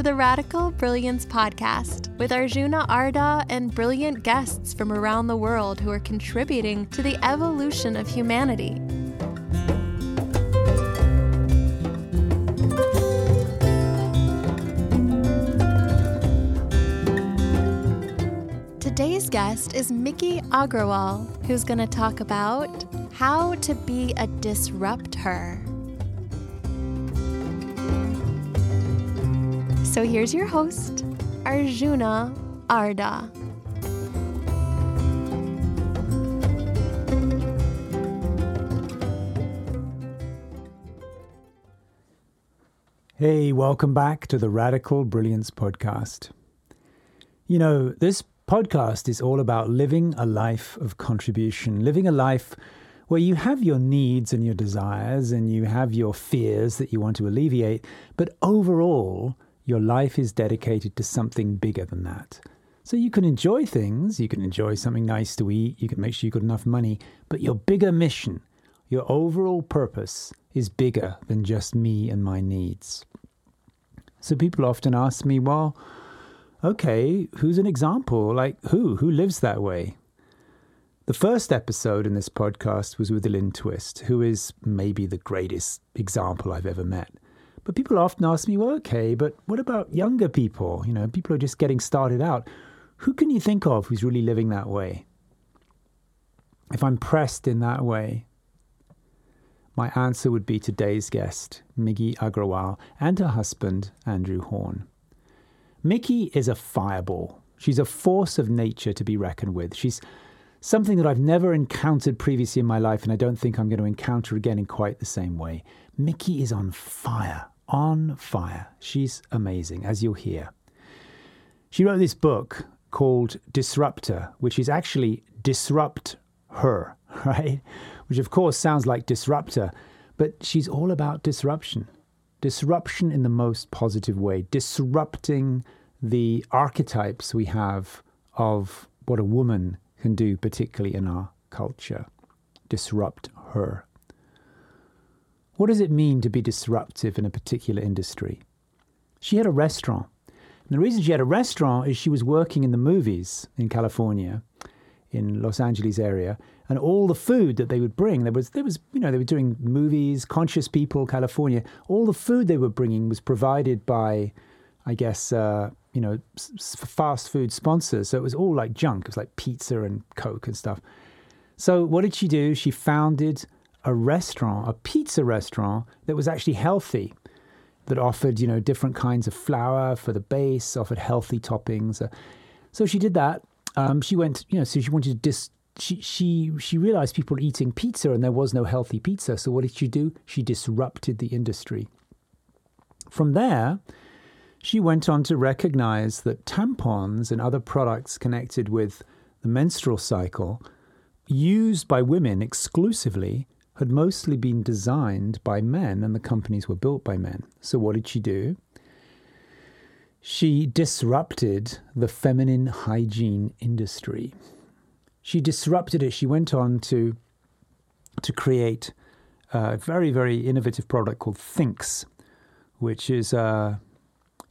to the Radical Brilliance Podcast with Arjuna Ardagh and brilliant guests from around the world who are contributing to the evolution of humanity. Today's guest is Miki Agrawal, who's going to talk about how to be a disruptor. So here's your host, Arjuna Ardagh. Hey, welcome back to the Radical Brilliance Podcast. You know, this podcast is all about living a life of contribution, living a life where you have your needs and your desires and you have your fears that you want to alleviate, but overall, your life is dedicated to something bigger than that. So you can enjoy things, you can enjoy something nice to eat, you can make sure you've got enough money, but your bigger mission, your overall purpose is bigger than just me and my needs. So people often ask me, well, okay, who's an example? Like who? Who lives that way? The first episode in this podcast was with Lynn Twist, who is maybe the greatest example I've ever met. But people often ask me, well, okay, but what about younger people? You know, people are just getting started out. Who can you think of who's really living that way? If I'm pressed in that way, my answer would be today's guest, Miki Agrawal, and her husband, Andrew Horn. Miki is a fireball. She's a force of nature to be reckoned with. She's something that I've never encountered previously in my life, and I don't think I'm going to encounter again in quite the same way. Miki is on fire, on fire. She's amazing, as you'll hear. She wrote this book called Disruptor, which is actually Disrupt Her, right? Which, of course, sounds like disruptor, but she's all about disruption disruption in the most positive way, disrupting the archetypes we have of what a woman can do, particularly in our culture. Disrupt her. What does it mean to be disruptive in a particular industry? She had a restaurant. And the reason she had a restaurant is she was working in the movies in California, in Los Angeles area, and all the food that they would bring. There was, there was, you know, they were doing movies, Conscious People, California. All the food they were bringing was provided by, I guess, uh, you know, s- fast food sponsors. So it was all like junk. It was like pizza and Coke and stuff. So what did she do? She founded a restaurant, a pizza restaurant that was actually healthy, that offered, you know, different kinds of flour for the base, offered healthy toppings. Uh, so she did that. Um, she went, you know, so she wanted to dis she she she realized people were eating pizza and there was no healthy pizza. So what did she do? She disrupted the industry. From there, she went on to recognize that tampons and other products connected with the menstrual cycle used by women exclusively had mostly been designed by men and the companies were built by men. So what did she do? She disrupted the feminine hygiene industry she disrupted it. She went on to to create a very very innovative product called Thinx, which is uh,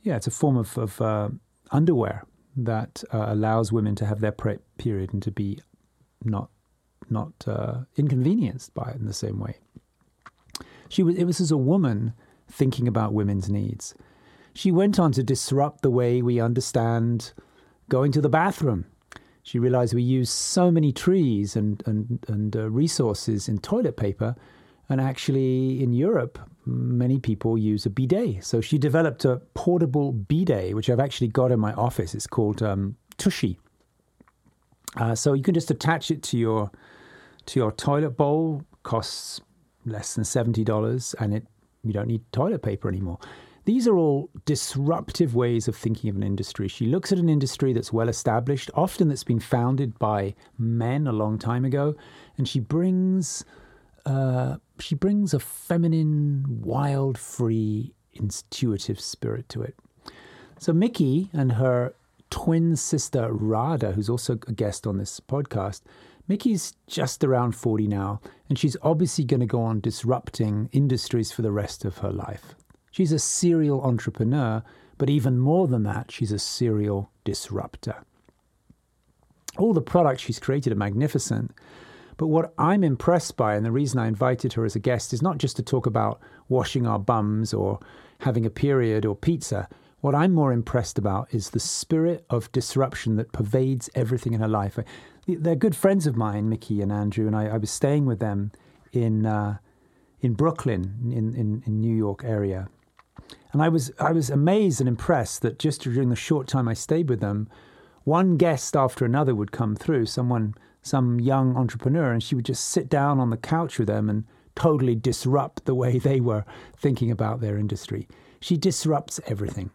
yeah, it's a form of, of uh, underwear that uh, allows women to have their period and to be not not uh, inconvenienced by it in the same way. She was it was as a woman thinking about women's needs. She went on to disrupt the way we understand going to the bathroom she realized we use so many trees and, and, and uh, resources in toilet paper. And actually, in Europe, many people use a bidet. So she developed a portable bidet, which I've actually got in my office. It's called um, Tushy. Uh, so you can just attach it to your to your toilet bowl. Costs less than seventy dollars, and it you don't need toilet paper anymore. These are all disruptive ways of thinking of an industry. She looks at an industry that's well established, often that's been founded by men a long time ago, and she brings uh, she brings a feminine, wild, free, intuitive spirit to it. So Miki and her twin sister Radha, who's also a guest on this podcast, Miki's just around 40 now, and she's obviously going to go on disrupting industries for the rest of her life. She's a serial entrepreneur, But even more than that, she's a serial disruptor. All the products she's created are magnificent. But what I'm impressed by, and the reason I invited her as a guest, is not just to talk about washing our bums or having a period or pizza. What I'm more impressed about is the spirit of disruption that pervades everything in her life. They're good friends of mine, Miki and Andrew, and I, I was staying with them in uh, in Brooklyn, in, in, in New York area. And I was I was amazed and impressed that just during the short time I stayed with them, one guest after another would come through, someone some young entrepreneur, and she would just sit down on the couch with them and totally disrupt the way they were thinking about their industry. She disrupts everything.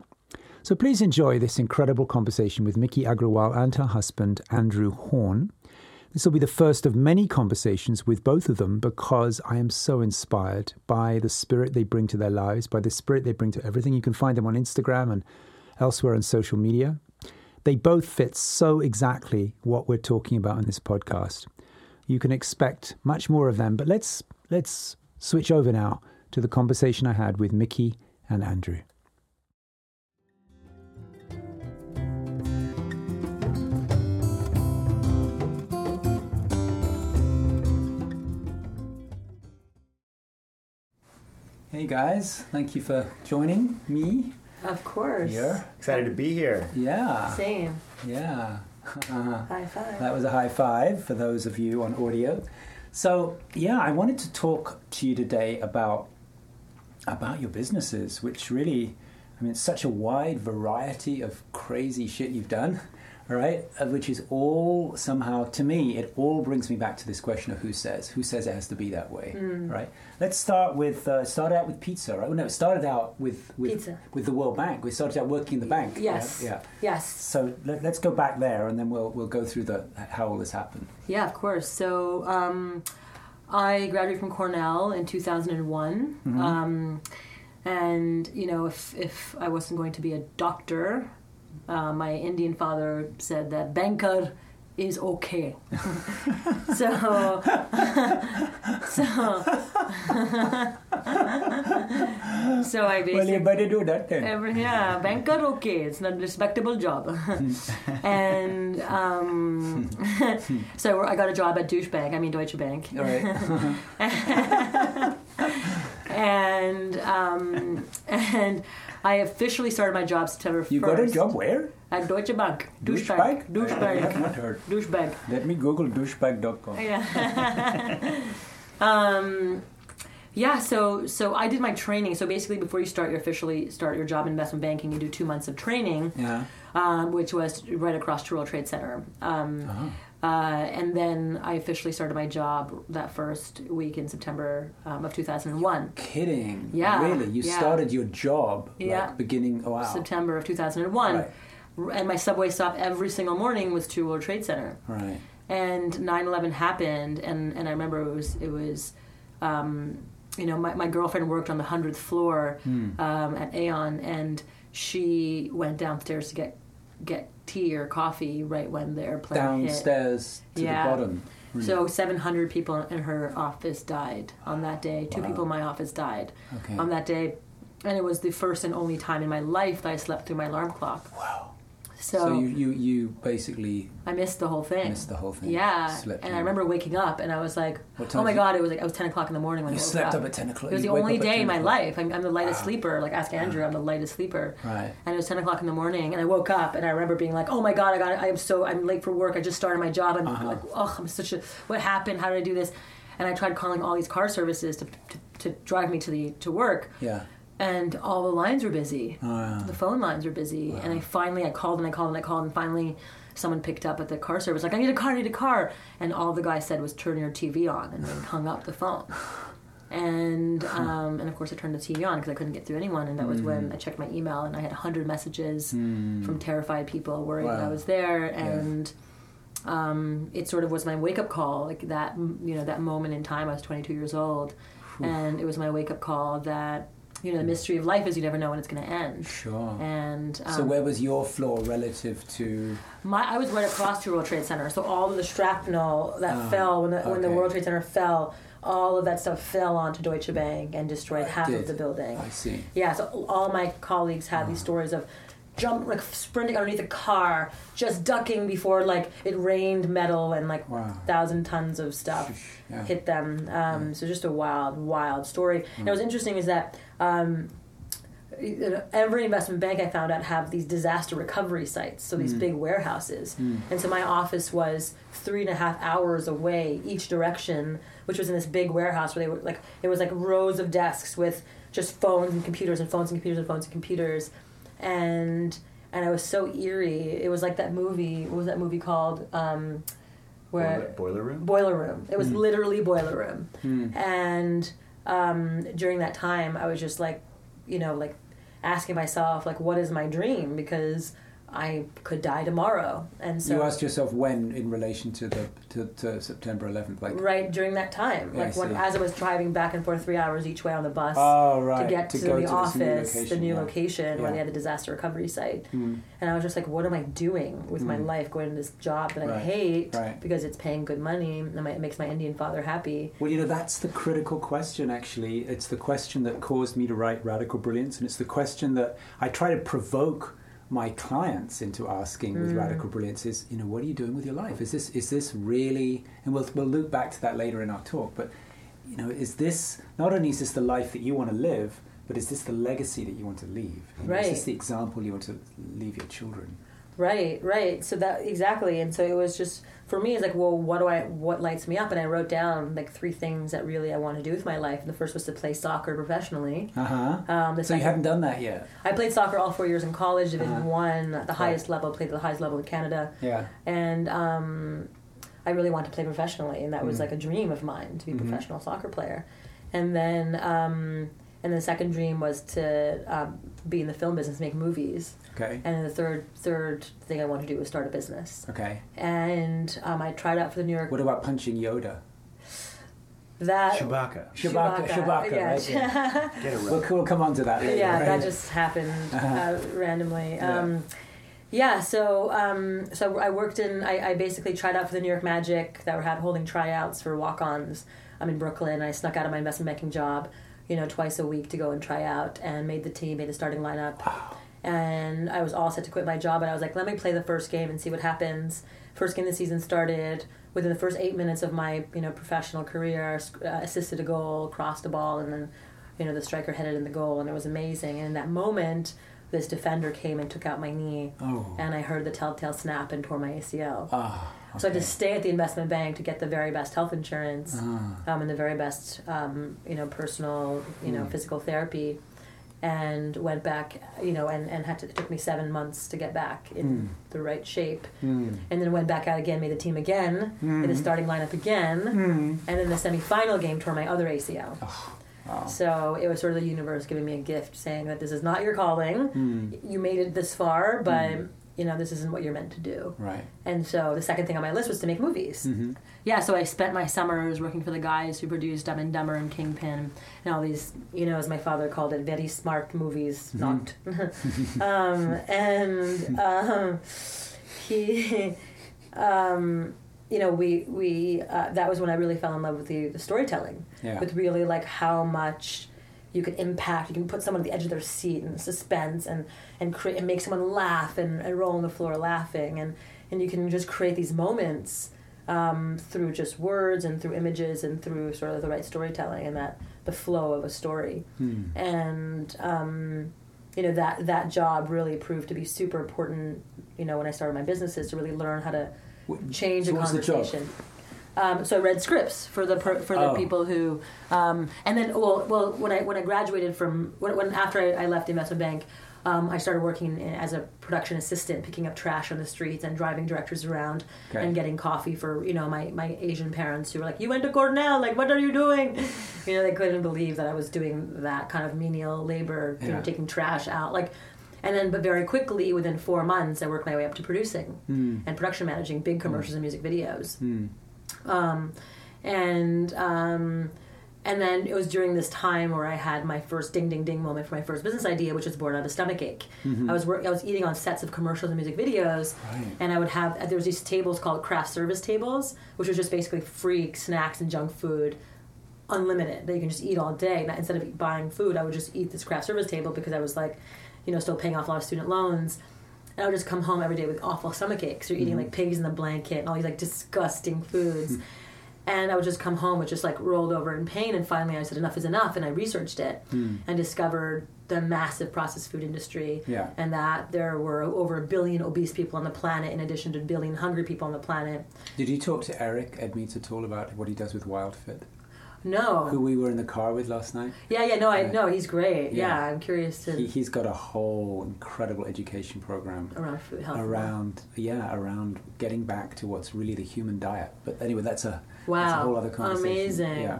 So please enjoy this incredible conversation with Miki Agrawal and her husband, Andrew Horn. This will be the first of many conversations with both of them because I am so inspired by the spirit they bring to their lives, by the spirit they bring to everything. You can find them on Instagram and elsewhere on social media. They both fit so exactly what we're talking about in this podcast. You can expect much more of them, but let's let's switch over now to the conversation I had with Miki and Andrew. Hey guys, thank you for joining me. Of course. Here. Excited to be here. Yeah. Same. Yeah. High five. That was a high five for those of you on audio. So yeah, I wanted to talk to you today about about your businesses, which really, I mean, it's such a wide variety of crazy shit you've done. All right, uh, which is all somehow to me it all brings me back to this question of who says who says it has to be that way, Mm. right? Let's start with uh, started out with pizza, right? Well, no, it started out with with Pizza. with the World Bank. We started out working in the bank. Yes. Yeah. yeah. Yes. So let, let's go back there, and then we'll we'll go through the how all this happened. Yeah, of course. So um, I graduated from Cornell in 2001. Mm-hmm. Um, and, you know, if, if I wasn't going to be a doctor, uh, my Indian father said that banker is okay. so, so, so I basically. Well, you better do that then. Every, yeah, banker okay. It's a respectable job. and um, so I got a job at Douche Bank. I mean Deutsche Bank. All right. and um, and I officially started my job September 1st. You got a job where? At Deutsche Bank. Douche Douchebag? Bank. Douche I have Bank. not heard. Douche Bank. Let me Google douchebag.com. Yeah. um, yeah. So so I did my training. So basically, before you start your officially start your job in investment banking, you do two months of training. Yeah. um, which was right across to World Trade Center. Um, Uh-huh. Uh, and then I officially started my job that first week in September um, of 2001. Kidding. Yeah, Really? You yeah. started your job Yeah. beginning. Oh, wow. September of 2001. Right. And my subway stop every single morning was to World Trade Center. Right. And 9/11 happened, and, and I remember it was it was, um, you know, my, my girlfriend worked on the hundredth floor Hmm. um, at Aon, and she went downstairs to get get tea or coffee right when the airplane hit. Downstairs to Yeah. the bottom. Really. So 700 people in her office died on that day. Two Wow. people in my office died Okay. on that day, and it was the first and only time in my life that I slept through my alarm clock. wow. So, So, you, you, you basically I missed the whole thing. missed the whole thing. Yeah, Slept and. I remember waking up and I was like, "Oh my god!" It was like I was 10 o'clock in the morning when You I woke slept up. up at 10 o'clock. It was the only day in my life. I'm, I'm the lightest sleeper. Like ask Andrew, I'm the lightest sleeper. Right. And it was 10 o'clock in the morning, and I woke up, and I remember being like, "Oh my god, I got, I am so, I'm late for work. I just started my job. I'm Uh-huh. like, oh, I'm such a, what happened? How did I do this?" And I tried calling all these car services to, to, to drive me to the to work, Yeah. And all the lines were busy. Ah. The phone lines were busy, and I finally I called and I called and I called, and finally someone picked up at the car service like, "I need a car, I need a car," and all the guy said was, "Turn your TV on," and then hung up the phone. And um, and of course I turned the TV on because I couldn't get through anyone, and that was when Mm. I checked my email and I had hundred messages from terrified people worried that I was there, and um, it sort of was my wake up call, like that you know that moment in time. I was 22 years old, and it was my wake up call that you know the mystery of life is you never know when it's going to end. Sure. And um, so where was your floor relative to? my I was right across to World Trade Center, so all of the shrapnel that Oh, fell when the when the. World Trade Center fell, all of that stuff fell onto Deutsche Bank and destroyed half of the building. I see. Yeah, so all my colleagues had these stories of jump like sprinting underneath a car, just ducking before like it rained metal and like Wow. thousand tons of stuff Yeah. hit them. Um, So just a wild, wild story. And what's interesting is that. Um, every investment bank I found out have these disaster recovery sites, so these big warehouses. And so my office was three and a half hours away each direction, which was in this big warehouse where they were like it was like rows of desks with just phones and computers and phones and computers and phones and computers, and and and I was so eerie. It was like that movie. What was that movie called? Um, where Boiler, boiler room. boiler room. It was Hmm. literally boiler room. And um, during that time, I was just like, you know, like asking myself, like, what is my dream? Because I could die tomorrow. And so, you asked yourself when in relation to the to, to September 11th, like right during that time, Yeah, I like when, as I was driving back and forth three hours each way on the bus. oh right To get to, go the this office, new the new yeah. location where they had the disaster recovery site, Mm. and I was just like, "What am I doing with my Mm. life? Going to this job that I hate Right. because it's paying good money and my- it makes my Indian father happy." Well, you know, that's the critical question, actually. It's the question that caused me to write Radical Brilliance, and it's the question that I try to provoke my clients into asking with hmm. Radical Brilliance is, you know, what are you doing with your life? Is this is this really and we'll we'll loop back to that later in our talk, but you know, is this not only is this the life that you want to live, but is this the legacy that you want to leave? You know, Is Right. this the example you want to leave your children? Right, right. So that exactly, and so it was just for me. It's like, well, what do I? What lights me up? And I wrote down like three things that really I want to do with my life. And the first was to play soccer professionally. Uh huh. Um, So you haven't done that yet? I played soccer all four years in college, Division Uh-huh. One, the highest level. Played at the highest level in Canada, Yeah. and um, I really wanted to play professionally, and that was Mm. like a dream of mine to be a Mhm. professional soccer player. And then, um, and the second dream was to um, be in the film business, make movies. Okay. And the third third thing I wanted to do was start a business. Okay. And um, I tried out for the New York. What about punching Yoda? That Chewbacca. Chewbacca, Chewbacca, yeah. right? Yeah. Get it We'll, right. we'll come on to that later. yeah, right? that just happened uh, randomly. Yeah. Um, yeah, so um, so I worked in. I, I basically tried out for the New York Magic that were had holding tryouts for walk-ons. I'm in Brooklyn. I snuck out of my investment banking job, you know, twice a week to go and try out, and made the team, made the starting lineup. And I was all set to quit my job, and I was like, let me play the first game and see what happens. First game of the season started. Within the first eight minutes of my you know professional career, uh, assisted a goal, crossed a ball, and then you know the striker headed in the goal, and it was amazing. And in that moment, this defender came and took out my knee, Oh. and I heard the telltale snap and tore my ACL. Ah. So I had to stay at the investment bank to get the very best health insurance Ah. um, and the very best, um, you know, personal, you know, Mm. physical therapy, and went back, you know, and, and had to, it took me seven months to get back in Mm. the right shape, Mm. and then went back out again, made the team again, in the Mm. starting lineup again, Mm. and then the semifinal game tore my other ACL. Wow. So it was sort of the universe giving me a gift, saying that this is not your calling. Mm. You made it this far, but Mm. You know this isn't what you're meant to do. Right. And so the second thing on my list was to make movies. Mm-hmm. Yeah, so I spent my summers working for the guys who produced Dumb and Dumber and Kingpin and all these, you know, as my father called it, very smart movies. Mhm. Not. um, and um, he, um, you know, we we uh, that was when I really fell in love with the, the storytelling, Yeah. with really like how much you can impact. You can put someone at the edge of their seat and suspense and and create and make someone laugh and, and roll on the floor laughing and and you can just create these moments um, through just words and through images and through sort of the right storytelling and that the flow of a story Mm. and um, you know that that job really proved to be super important you know when I started my businesses to really learn how to change so a what was the job? conversation. Um, so I read scripts for the per, for the Oh. people who, um, and then well, well when I when I graduated from when, when after I, I left the investment bank, um, I started working in, as a production assistant, picking up trash on the streets and driving directors around Okay. and getting coffee for you know my, my Asian parents who were like, "You went to Cornell, like what are you doing?" you know, they couldn't believe that I was doing that kind of menial labor, you know, taking trash out, like. And then, but very quickly, within four months, I worked my way up to producing Mm. and production managing big commercials and music videos. Mm. Um, and um, and then it was during this time where I had my first ding ding ding moment for my first business idea, which was born out of a stomach ache. Mhm. I was work- I was eating on sets of commercials and music videos, Right. and I would have there was these tables called craft service tables, which was just basically free snacks and junk food unlimited that you can just eat all day. Instead of buying food, I would just eat this craft service table because I was like, you know, still paying off a lot of student loans. And I would just come home every day with awful stomach aches. You're eating mm-hmm. like pigs in the blanket and all these like disgusting foods. Hmm. and I would just come home with just like rolled over in pain. And finally, I said, enough is enough. And I researched it hmm. and discovered the massive processed food industry. Yeah. And that there were over a billion obese people on the planet, in addition to a billion hungry people on the planet. Did you talk to Eric Edmeades at all about what he does with Wildfit? No. Who we were in the car with last night? Yeah, yeah, no, I Right. no, he's great. Yeah, Yeah. I'm curious to He, he's got a whole incredible education program around food health. around yeah around getting back to what's really the human diet. But anyway, that's a that's a Wow, whole other conversation. amazing. Yeah.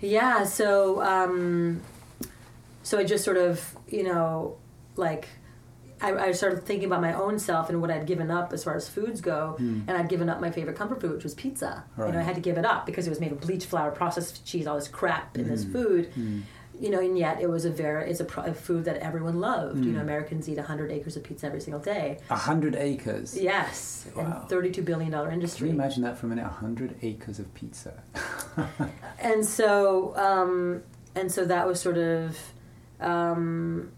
Yeah, so um, so I just sort of you know like I, I started thinking about my own self and what I'd given up as far as foods go, and I'd given up my favorite comfort food, which was pizza. You know, I Hmm. Had to give it up because it was made of bleached flour, processed cheese, all this crap in Hmm. this food. You know, and yet it was a very it's a, pro- a food that everyone loved. Hmm. You know, Americans eat hundred acres of pizza every single day. A hundred acres. Yes, Wow. and thirty-two billion dollar industry. Can you imagine that for a minute? A hundred acres of pizza. and so um, and so that was sort of um,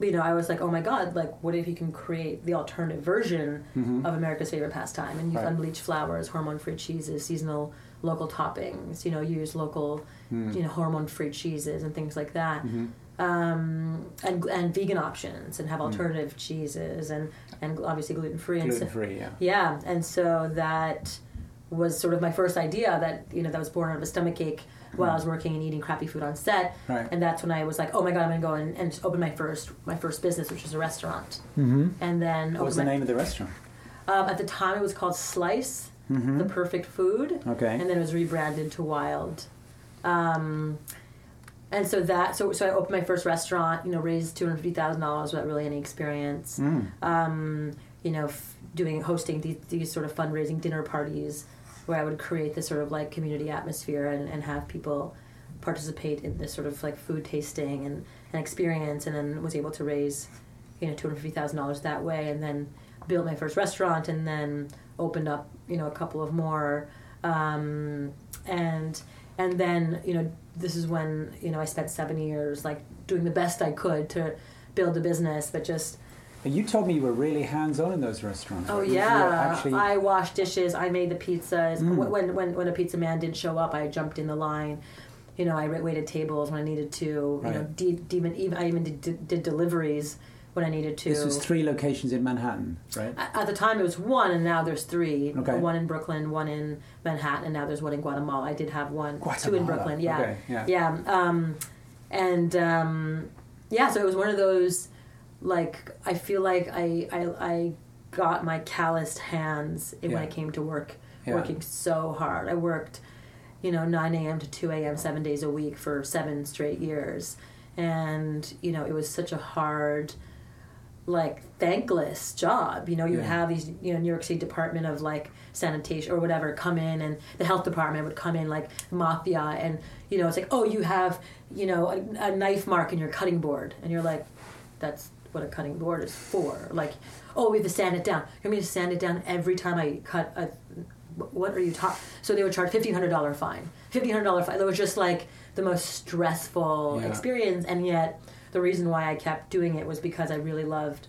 you know i was like oh my god like what if you can create the alternative version of america's favorite pastime and use Mm-hmm. Right. unbleached flours hormone-free cheeses seasonal local toppings you know use local Mm. you know hormone-free cheeses and things like that Mm-hmm. um, and and vegan options and have alternative cheeses and and obviously gluten-free Gluten free, yeah. yeah, and so that was sort of my first idea that you know that was born out of a stomach ache while I was working and eating crappy food on set, Right. and that's when I was like, oh my god, I'm gonna go and, and open my first my first business, which was a restaurant, Mm-hmm. and then What was the my- name of the restaurant? Um, at the time, it was called Slice, Mm-hmm. the perfect food, Okay. and then it was rebranded to Wild. Um, and so that so so I opened my first restaurant. You know, raised two hundred fifty thousand dollars without really any experience. Mm. Um, you know, f- doing hosting these, these sort of fundraising dinner parties where I would create this sort of like community atmosphere and, and have people participate in this sort of like food tasting and, experience, and then was able to raise you know two hundred fifty thousand dollars that way, and then built my first restaurant, and then opened up you know a couple of more, um, and and then you know this is when you know I spent seven years like doing the best I could to build a business, but just And you told me you were really hands on in those restaurants. Oh right? Yeah, actually, I washed dishes. I made the pizzas. Mm. When when when a pizza man didn't show up, I jumped in the line. You know, I waited tables when I needed to. You know, Right. de- demon, even I even did, did deliveries when I needed to. this was three locations in Manhattan, right? At the time, it was one, and now there's three. Okay. One in Brooklyn, one in Manhattan, and now there's one in Guatemala. I did have one, two in Brooklyn. Yeah, Okay, yeah. yeah. Um, and um, yeah, so it was one of those. Like I feel like I I, I got my calloused hands when I came to work, Yeah. working so hard. I worked, you know, nine a.m. to two a.m. seven days a week for seven straight years, and you know it was such a hard like thankless job. You know, you Yeah. have these, you know, New York City Department of like sanitation or whatever come in, and the health department would come in like mafia, and you know, it's like, oh, you have, you know, a, a knife mark in your cutting board, and you're like, that's what a cutting board is for. Like, oh, we have to sand it down. You want me to sand it down every time I cut a. What are you talking? So they would charge fifteen hundred dollar fine. Fifteen hundred dollar fine. That was just like the most stressful Yeah. experience, and yet the reason why I kept doing it was because I really loved,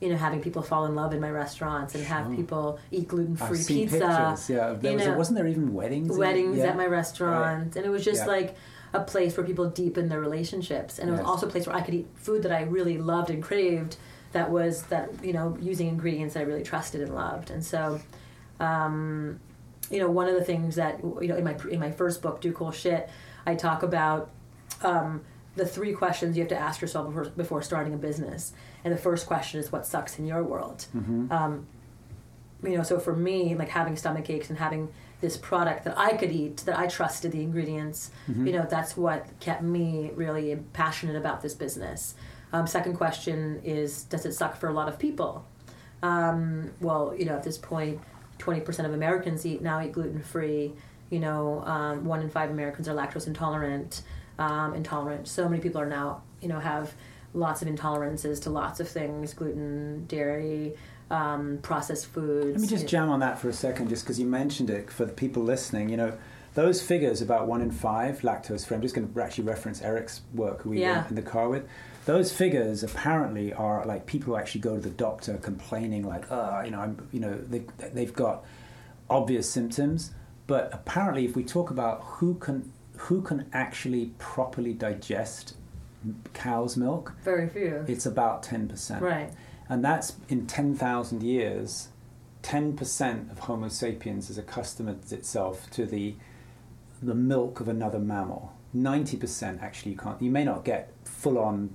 you know, having people fall in love in my restaurants and have Sure. people eat gluten free pizza. pictures. Yeah, there was, know, wasn't there even weddings? in- weddings yeah. at my restaurant, and it was just like a place where people deepen their relationships, and it was Yes. also a place where I could eat food that I really loved and craved. That was that you know using ingredients that I really trusted and loved, and so. Um, you know, one of the things that you know in my in my first book, "Do Cool Shit," I talk about um, the three questions you have to ask yourself before, before starting a business. And the first question is, "What sucks in your world?" Um, you know, so for me, like having stomach aches and having this product that I could eat, that I trusted the ingredients, you know, that's what kept me really passionate about this business. Um, second question is, does it suck for a lot of people? Um, well, you know, at this point, 20% of Americans eat now eat gluten free. You know, um, one in five Americans are lactose intolerant. Um, intolerant. So many people are now, you know, have lots of intolerances to lots of things: gluten, dairy, um, processed foods. Let me just jam on that for a second, just because you mentioned it for the people listening. You know, those figures about one in five lactose free. I'm just going to actually reference Eric's work, who we Yeah. went in the car with. Those figures apparently are like people who actually go to the doctor complaining, like, oh, you know, I'm, you know, they, they've got obvious symptoms. But apparently, if we talk about who can who can actually properly digest cow's milk, Very few. it's about ten percent. Right. And that's in 10,000 years, 10% of Homo sapiens has accustomed itself to the, the milk of another mammal. 90% actually you can't, you may not get full on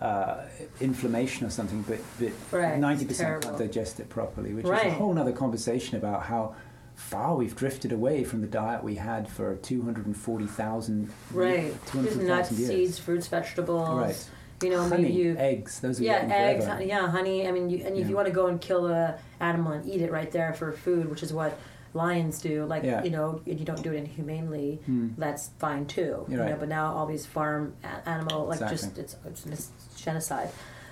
uh, inflammation or something, but, but Right, 90% terrible. can't digest it properly, which is a whole other conversation about how far we've drifted away from the diet we had for 240,000 Right. Nuts, years. seeds, fruits, vegetables. Right. You know, Honey, maybe you. eggs, those are Yeah, eggs. forever. hon- Yeah, honey. I mean, you, and if Yeah. you want to go and kill a animal and eat it right there for food, which is what lions do, like Yeah. you know, and you don't do it inhumanely, Hmm. that's fine too. You're you know, right. but now all these farm animal, like just Exactly. it's, it's genocide.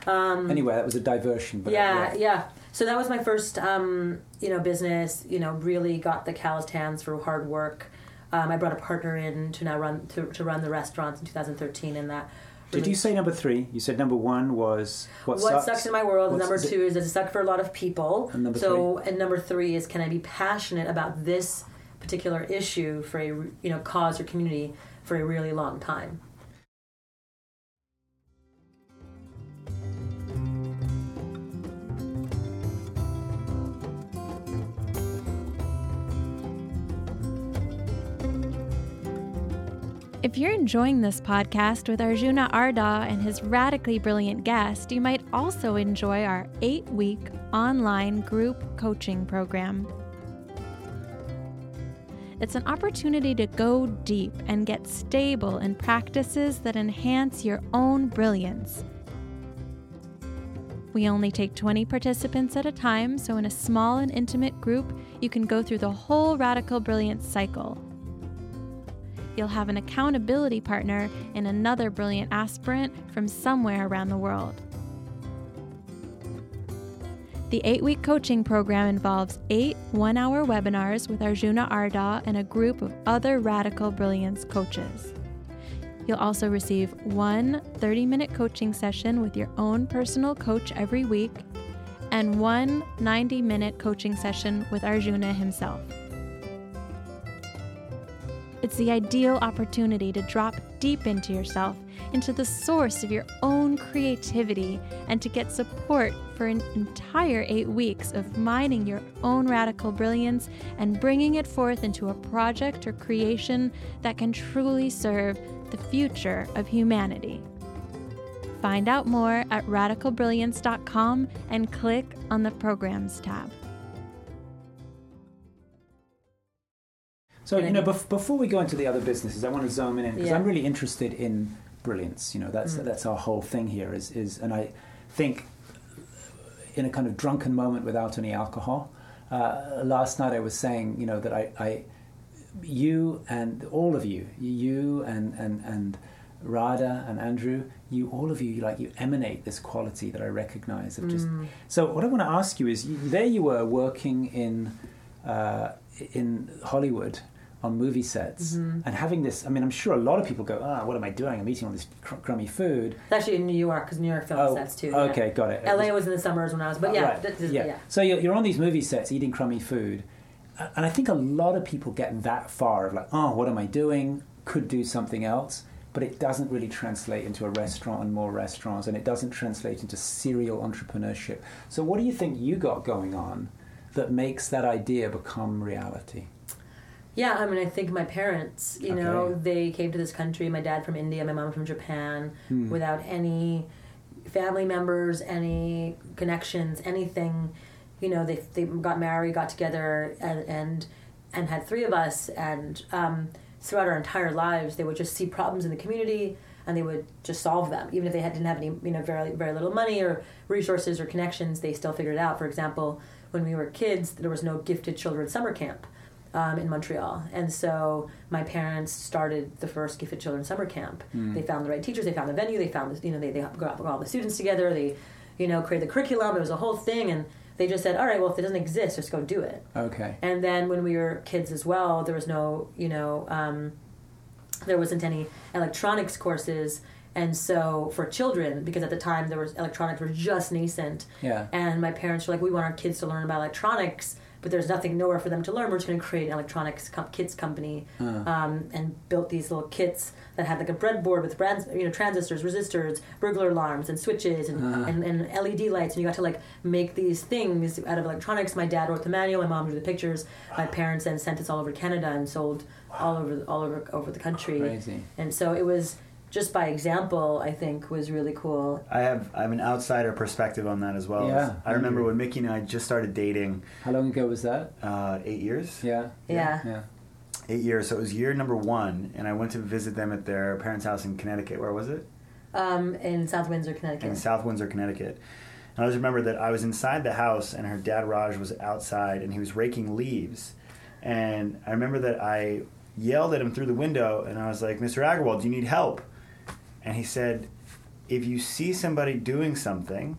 Um, Anyway, that was a diversion. But uh, yeah, yeah. So that was my first, um, you know, business. You know, really got the calloused hands for hard work. Um, I brought a partner in to now run to, to run the restaurants in 2013, and that. Did you say number three? You said number one was what, what sucks? in my world? What's- number two is does it suck for a lot of people? And number so, and number three is can I be passionate about this particular issue for a you know cause or community for a really long time? If you're enjoying this podcast with Arjuna Ardagh and his radically brilliant guest, you might also enjoy our eight week online group coaching program. It's an opportunity to go deep and get stable in practices that enhance your own brilliance. We only take 20 participants at a time, so in a small and intimate group, you can go through the whole radical brilliance cycle you'll have an accountability partner in another brilliant aspirant from somewhere around the world. The eight week coaching program involves eight one hour webinars with Arjuna Ardagh and a group of other radical brilliance coaches. You'll also receive one 30 minute coaching session with your own personal coach every week and one 90 minute coaching session with Arjuna himself. It's the ideal opportunity to drop deep into yourself, into the source of your own creativity, and to get support for an entire eight weeks of mining your own radical brilliance and bringing it forth into a project or creation that can truly serve the future of humanity. Find out more at radicalbrilliance.com and click on the Programs tab. So you know, bef- before we go into the other businesses, I want to zoom in because Yeah. I'm really interested in brilliance. You know, that's Mm. that's our whole thing here. Is is and I think in a kind of drunken moment without any alcohol. Uh, last night I was saying, you know, that I, I, you and all of you, you and and and Radha and Andrew, you all of you, like you emanate this quality that I recognize of just. Mm. So what I want to ask you is, you, there you were working in uh, in Hollywood on movie sets Mm-hmm. and having this. I mean, I'm sure a lot of people go, "Ah, what am I doing? I'm eating all this cr- crummy food." It's actually in New York because New York films Oh, sets too. yeah. okay, got it. LA was in the summers when I was, but yeah, Right, is- yeah. yeah. So you're, you're on these movie sets eating crummy food, and I think a lot of people get that far of like, oh, what am I doing? Could do something else, but it doesn't really translate into a restaurant and more restaurants, and it doesn't translate into serial entrepreneurship. So what do you think you got going on that makes that idea become reality? Yeah, I mean, I think my parents, you know, they came to this country. My dad from India, my mom from Japan, Hmm. without any family members, any connections, anything. You know, they they got married, got together, and and and had three of us. And um, throughout our entire lives, they would just see problems in the community, and they would just solve them, even if they had, didn't have any, you know, very very little money or resources or connections. They still figured it out. For example, when we were kids, there was no gifted children summer camp um, in Montreal. And so my parents started the first Gifted Children summer camp. They found the right teachers, they found the venue, they found, the, you know, they, they got all the students together, they, you know, created the curriculum. It was a whole thing. And they just said, all right, well, if it doesn't exist, just go do it. Okay. And then when we were kids as well, there was no, you know, um, there wasn't any electronics courses. And so for children, because at the time there was electronics were just nascent, Yeah. and my parents were like, we want our kids to learn about electronics, but there's nothing nowhere for them to learn. We're just going to create an electronics com- kids company, Uh. um, and built these little kits that had like a breadboard with trans- you know transistors, resistors, burglar alarms, and switches, and, Uh. and, and LED lights. And you got to like make these things out of electronics. My dad wrote the manual. My mom drew the pictures. My parents then sent us all over Canada and sold all over all over over the country. Crazy. And so it was just by example. I think was really cool. I have I have an outsider perspective on that as well. Yeah. I remember when Miki and I just started dating, How long ago was that? uh, eight years. Yeah. Yeah. Yeah. Eight years. So it was year number one, and I went to visit them at their parents' house in Connecticut. Where was it? Um, in South Windsor, Connecticut. in South Windsor, Connecticut. And I just remember that I was inside the house and her dad Raj was outside and he was raking leaves. And I remember that I yelled at him through the window and I was like, Mr. Agrawal, do you need help? And he said, if you see somebody doing something,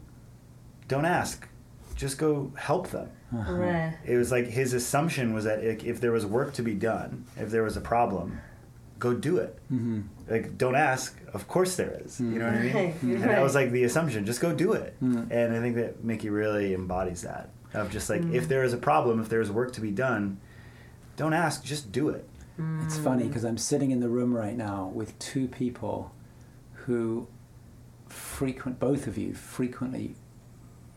don't ask. Just go help them. Right. It was like his assumption was that if if there was work to be done, if there was a problem, go do it. Mm-hmm. Like, don't ask. Of course there is. You know what I mean? Right, And that was like the assumption. Just go do it. Mm. And I think that Miki really embodies that of just like Mm. if there is a problem, if there is work to be done, don't ask. Just do it. It's funny because I'm sitting in the room right now with two people who frequent, both of you frequently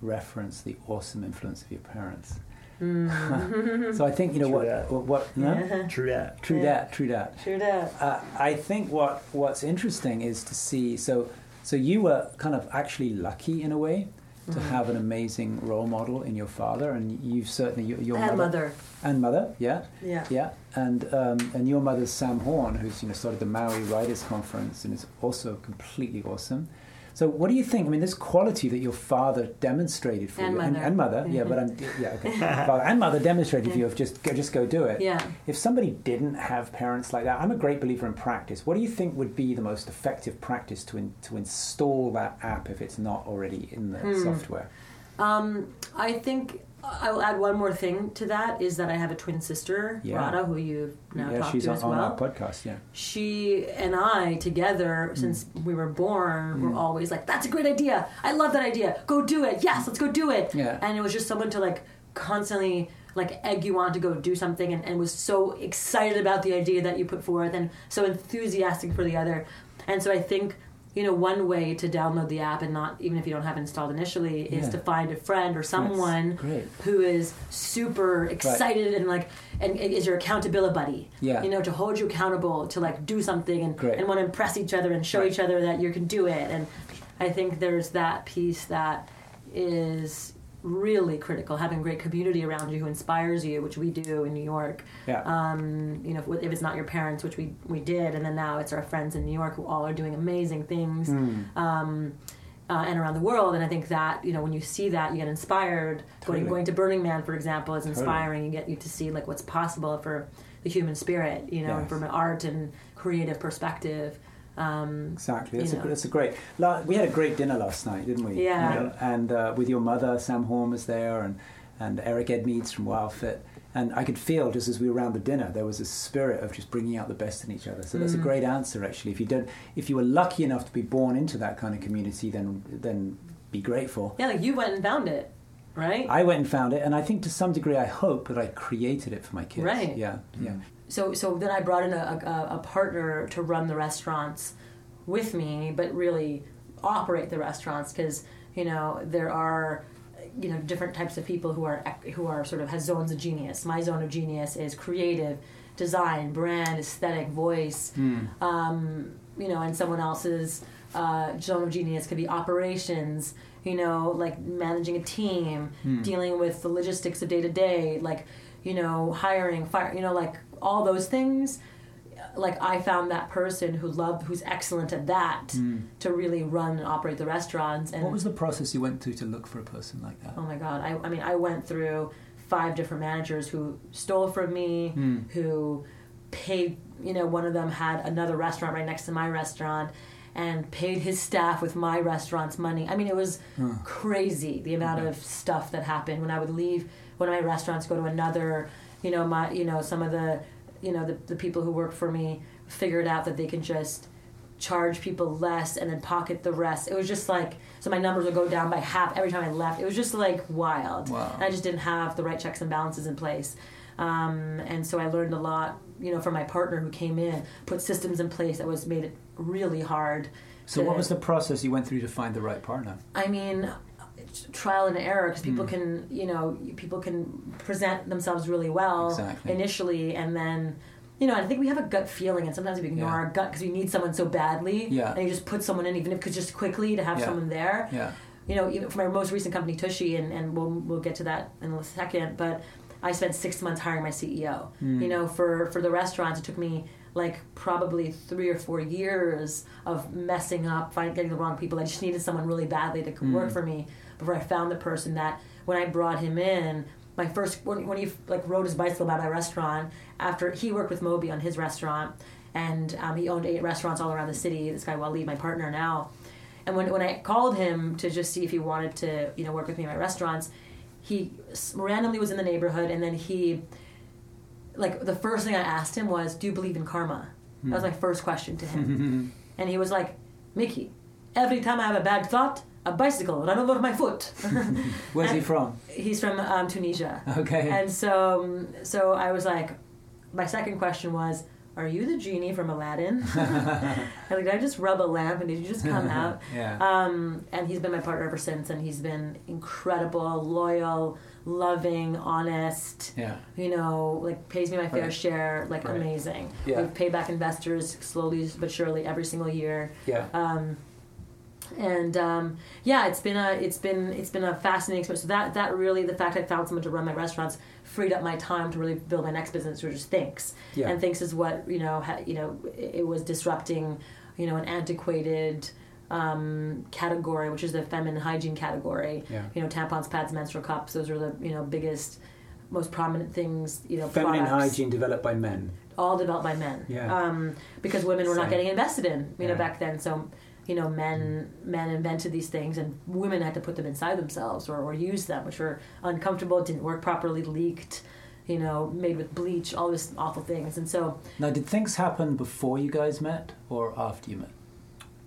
reference the awesome influence of your parents. so I think you know True what, what, what no? Yeah. True that. True Yeah. that, true that. True that. Uh, I think what what's interesting is to see. So so you were kind of actually lucky in a way to Mm-hmm. have an amazing role model in your father, and you've certainly your, your and mother, mother. and mother, yeah, Yeah. yeah, and um, and your mother's Sam Horn, who's you know started the Maui Writers Conference and is also completely awesome. So what do you think? I mean, this quality that your father demonstrated for And you, mother. and, and mother, yeah, but I'm yeah, okay, father and mother demonstrated for you of just go, just go do it. Yeah. If somebody didn't have parents like that, I'm a great believer in practice. What do you think would be the most effective practice to in, to install that app if it's not already in the Hmm. software? Um, I think I will add one more thing to that is that I have a twin sister, Yeah. Radha, who you've now yeah, talked she's to on, as on well. our podcast. Yeah. she and I together since mm. we were born were mm. always like, "That's a great idea. I love that idea. Go do it. Yes, let's go do it." Yeah. And it was just someone to like constantly like egg you on to go do something, and, and was so excited about the idea that you put forth, and so enthusiastic for the other. And so I think you know one way to download the app and not even if you don't have it installed initially is Yeah. to find a friend or someone who is super excited and like and is your accountability buddy Yeah. you know to hold you accountable to like do something and, Great. and want to impress each other and show Right. each other that you can do it and i think there's that piece that is really critical having a great community around you who inspires you which we do in new york Yeah. um, you know if, if it's not your parents which we, we did and then now it's our friends in new york who all are doing amazing things Hmm. um, uh, and around the world and i think that you know when you see that you get inspired Totally. going, going to burning man for example is inspiring Totally. you get you to see like what's possible for the human spirit you know Yes. from an art and creative perspective um, Exactly. you That's, a, that's a great. We had a great dinner last night, didn't we? Yeah. You know, And uh, with your mother, Sam Horn was there, and and Eric Edmeades from Wild Fit. And I could feel just as we were around the dinner, there was a spirit of just bringing out the best in each other. So Mm. that's a great answer, actually. If you don't, if you were lucky enough to be born into that kind of community, then then be grateful. yeah like you went and found it right I went and found it, and I think to some degree, I hope that I created it for my kids. Right. Yeah. Yeah. So so then I brought in a, a, a partner to run the restaurants with me, but really operate the restaurants because you know there are you know different types of people who are who are sort of has zones of genius. My zone of genius is creative, design, brand, aesthetic, voice. Um, you know, and someone else's uh, zone of genius could be operations. You know, like managing a team, dealing with the logistics of day to day, like you know, hiring, fire. You know, like all those things like I found that person who loved, who's excellent at that, hmm. to really run and operate the restaurants. And What was the process you went through to look for a person like that? oh my god, I, I mean, I went through five different managers who stole from me, hmm. who paid. You know, one of them had another restaurant right next to my restaurant, and paid his staff with my restaurant's money. I mean, it was crazy the amount of stuff that happened when I would leave one of my restaurants, go to another. You know, my you know some of the you know the, the people who work for me figured out that they can just charge people less and then pocket the rest. It was just like so my numbers would go down by half every time I left. It was just like wild. Wow. And I just didn't have the right checks and balances in place. Um, and so I learned a lot, you know, from my partner who came in, put systems in place that was made it really hard. So, to- what was the process you went through to find the right partner? I mean, trial and error because people can, you know, people can present themselves really well Exactly. initially, and then, you know, I think we have a gut feeling, and sometimes we ignore Yeah. our gut because we need someone so badly, Yeah. and you just put someone in, even if it's just quickly to have Yeah. someone there. Yeah. You know, even for my most recent company, Tushy, and, and we'll we'll get to that in a second, but I spent six months hiring my CEO. Hmm. You know, for for the restaurants, it took me like probably three or four years of messing up, finding getting the wrong people. I just needed someone really badly that could Hmm. work for me before I found the person that when I brought him in. My first when, when he like rode his bicycle by my restaurant after he worked with Moby on his restaurant and um, he owned eight restaurants all around the city. This guy Waleed, my partner now, and when, when I called him to just see if he wanted to, you know, work with me in my restaurants, he randomly was in the neighborhood, and then he, like, the first thing I asked him was, "Do you believe in karma?" That was my first question to him, and he was like, "Miki, every time I have a bad thought, a bicycle run over my foot." Where's he from? He's from um, Tunisia. Okay. And so, um, so I was like, my second question was, "Are you the genie from Aladdin?" I like, did I just rub a lamp and did you just come out? yeah. Um, and he's been my partner ever since, and he's been incredible, loyal, loving, honest. yeah. You know, like pays me my fair Right. share, like Right. amazing. Yeah. We've paid back investors slowly but surely every single year. Yeah. Um, and um, yeah, it's been a it's been it's been a fascinating experience. So that that really the fact I found someone to run my restaurants freed up my time to really build my next business, which is Thinx. Yeah. And Thinx is what you know ha, you know it, was disrupting you know an antiquated um, category, which is the feminine hygiene category. Yeah. You know, tampons, pads, menstrual cups. Those are the you know biggest, most prominent things. You know, Feminine products hygiene developed by men. all developed by men. Yeah. Um, because women were not getting invested in, you know, Yeah. Mm. back then. So, you know, men men invented these Thinx, and women had to put them inside themselves or, or use them, which were uncomfortable, didn't work properly, leaked, you know, made with bleach, all these awful things. And so, Now, did things happen before you guys met or after you met?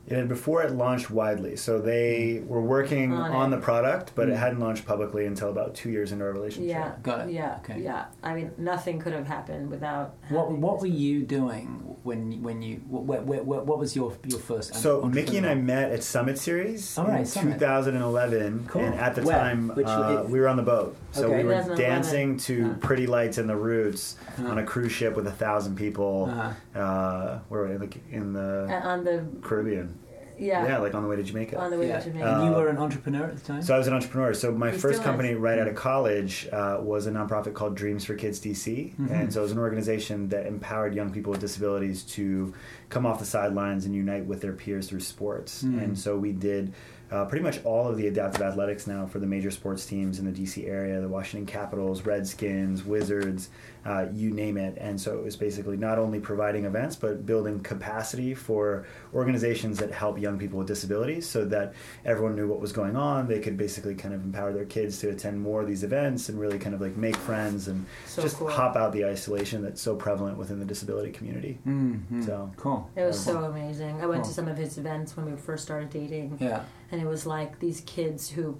And before it launched widely, so they were working On on, the product, but it Mm. hadn't launched publicly until about two years into our relationship. yeah, Got it. yeah, Okay. yeah. I mean, nothing could have happened without. What What were you doing when when you what what, what, what was your your first? So Miki and I met at Summit Series All in right, Summit. 2011, Cool. and at the Where? time Which- uh, it- we were on the boat. So Okay. we were dancing to Yeah. "Pretty Lights" and the Roots Uh-huh. on a cruise ship with a thousand people. Uh-huh. Uh, where were we? Like in the Uh, on the Caribbean. yeah, Yeah, like on the way to Jamaica. on the way Yeah. to Jamaica. and you Uh, were an entrepreneur at the time. So I was an entrepreneur. So my He first still company is. right out of college uh, was a nonprofit called Dreams for Kids DC, Mhm. and so it was an organization that empowered young people with disabilities to come off the sidelines and unite with their peers through sports. Mm. And so we did. Uh, pretty much all of the adaptive athletics now for the major sports teams in the DC area, the Washington Capitals, Redskins, Wizards, uh, you name it. And so it was basically not only providing events, but building capacity for organizations that help young people with disabilities so that everyone knew what was going on. They could basically kind of empower their kids to attend more of these events and really kind of like make friends and So just cool. hop out the isolation that's so prevalent within the disability community. mm So- cool. It was so amazing. I went Cool. to some of his events when we first started dating. Yeah. and it was like these kids who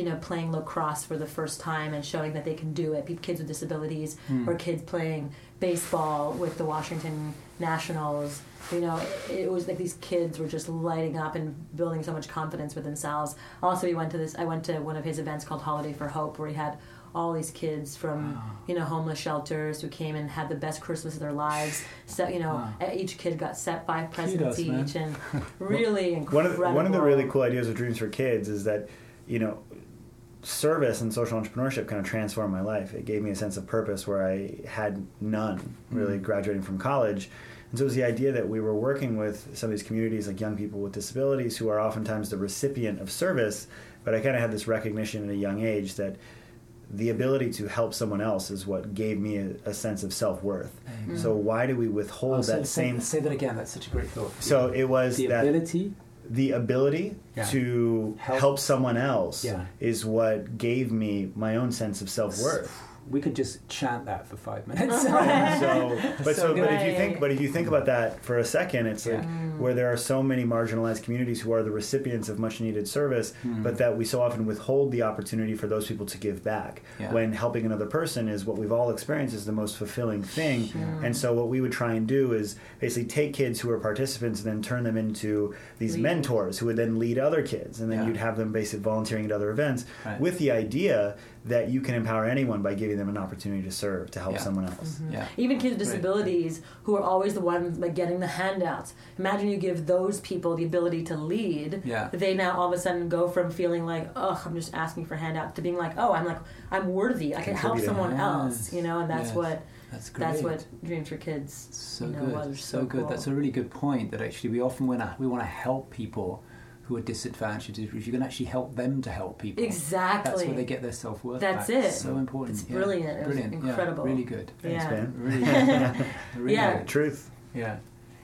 you know playing lacrosse for the first time and showing that they can do it, kids with disabilities Hmm. or kids playing baseball with the washington nationals you know it, it was like these kids were just lighting up and building so much confidence with themselves also we went to this i went to one of his events called holiday for hope where he had all these kids from Wow. you know homeless shelters who came and had the best christmas of their lives so you know Wow. each kid got set five presents Kudos, man. each and really One incredible of, one of the really cool ideas of Dreams for Kids is that, you know, service and social entrepreneurship kind of transformed my life. It gave me a sense of purpose where I had none really Mm. graduating from college. And so it was the idea that we were working with some of these communities, like young people with disabilities, who are oftentimes the recipient of service. But I kind of had this recognition at a young age that the ability to help someone else is what gave me a, a sense of self worth. Amen. So why do we withhold Oh, that say, same? Say that again. That's such a great thought. So it was the that ability. The ability Yeah. to Help. help. someone else Yeah. is what gave me my own sense of self worth. We could just chant that for five minutes. so, but So so, but if you think, but if you think about that for a second, it's like Yeah. where there are so many marginalized communities who are the recipients of much needed service, Hmm. but that we so often withhold the opportunity for those people to give back. Yeah. When helping another person is what we've all experienced is the most fulfilling thing. And so, what we would try and do is basically take kids who are participants and then turn them into these Leaders. mentors who would then lead other kids, and then Yeah. you'd have them basically volunteering at other events Right. with the idea that you can empower anyone by giving them an opportunity to serve to help Yeah. someone mm-hmm. else. yeah. Even kids with Right. disabilities who are always the ones like getting the handouts. Imagine you give those people the ability to lead. Yeah. They now all of a sudden go from feeling like, oh, I'm just asking for handouts to being like, oh, I'm like, I'm worthy. I can help someone Yes. else. You know, and that's Yes. what That's great. that's what Dreams for Kids. So you know, good, was so, so good. That's a really good point. That actually we often want to we want to help people who are disadvantaged. If you can actually help them to help people, Exactly. That's where they get their self worth. That's back. it. So important. It's yeah. brilliant. It was Brilliant. incredible. Yeah, really good. Thanks, Yeah. man. Really, good. really Yeah. good. Truth. Yeah.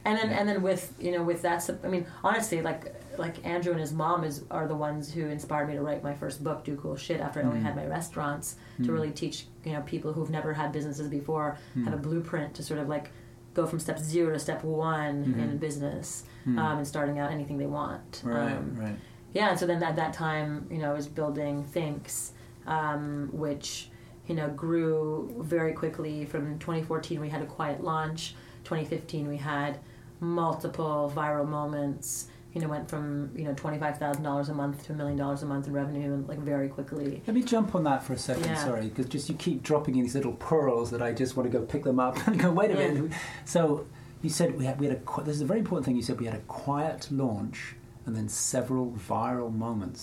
and then Yeah. and then with you know with that i mean honestly like like andrew and his mom is are the ones who inspired me to write my first book do cool shit after i only Mm. had my restaurants to Mm. really teach you know people who've never had businesses before Mm. have a blueprint to sort of like go from step zero to step one in Mhm. a business Mm. um, and starting out anything they want right. um, right. yeah and so then at that time you know i was building Thinx um, which you know grew very quickly from 2014 we had a quiet launch 2015 we had multiple viral moments you know went from you know $25000 a month to a million dollars a month in revenue and like very quickly Let me jump on that for a second, Yeah. sorry, because just you keep dropping in these little pearls that I just want to go pick them up and go, wait a Yeah. minute. So you said we had, we had a, this is a very important thing, you said we had a quiet launch and then several viral moments.